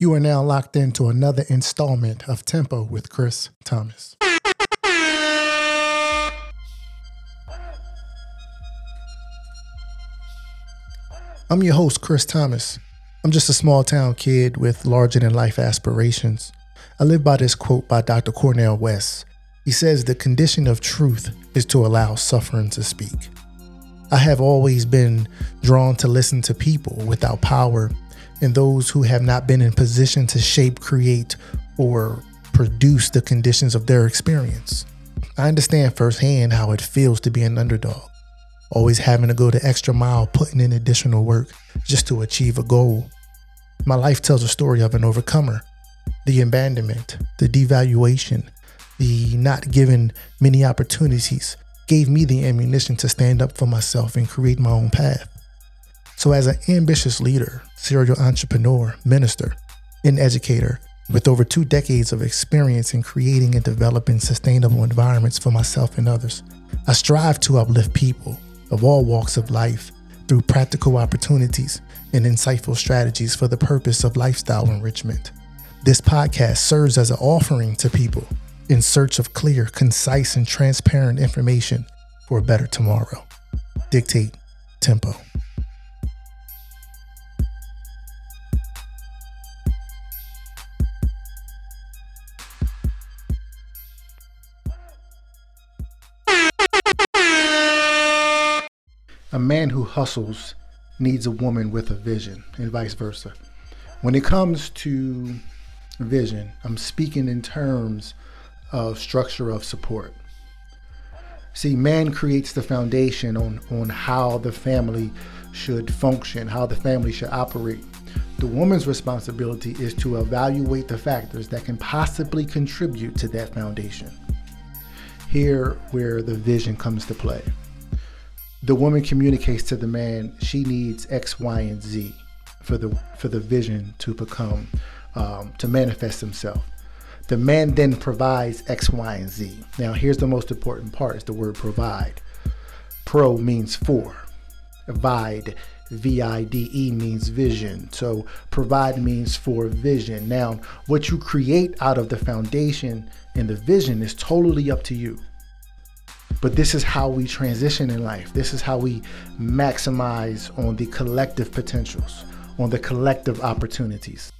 You are now locked into another installment of Tempo with Chris Thomas. I'm your host, Chris Thomas. I'm just a small town kid with larger than life aspirations. I live by this quote by Dr. Cornel West. He says, The condition of truth is to allow suffering to speak. I have always been drawn to listen to people without power and those who have not been in position to shape, create, or produce the conditions of their experience. I understand firsthand how it feels to be an underdog, always having to go the extra mile, putting in additional work just to achieve a goal. My life tells a story of an overcomer. The abandonment, the devaluation, the not given many opportunities gave me the ammunition to stand up for myself and create my own path. So, as an ambitious leader, serial entrepreneur, minister, and educator with over two decades of experience in creating and developing sustainable environments for myself and others, I strive to uplift people of all walks of life through practical opportunities and insightful strategies for the purpose of lifestyle enrichment. This podcast serves as an offering to people in search of clear, concise, and transparent information for a better tomorrow. Dictate tempo. A man who hustles needs a woman with a vision, and vice versa. When it comes to vision, I'm speaking in terms of structure of support. See, man creates the foundation on, on how the family should function, how the family should operate. The woman's responsibility is to evaluate the factors that can possibly contribute to that foundation. Here, where the vision comes to play the woman communicates to the man she needs X, Y, and Z for the for the vision to become um, to manifest himself. The man then provides X, Y, and Z. Now, here's the most important part: is the word provide. Pro means for. Vide, V-I-D-E means vision. So provide means for vision. Now, what you create out of the foundation and the vision is totally up to you. But this is how we transition in life. This is how we maximize on the collective potentials, on the collective opportunities.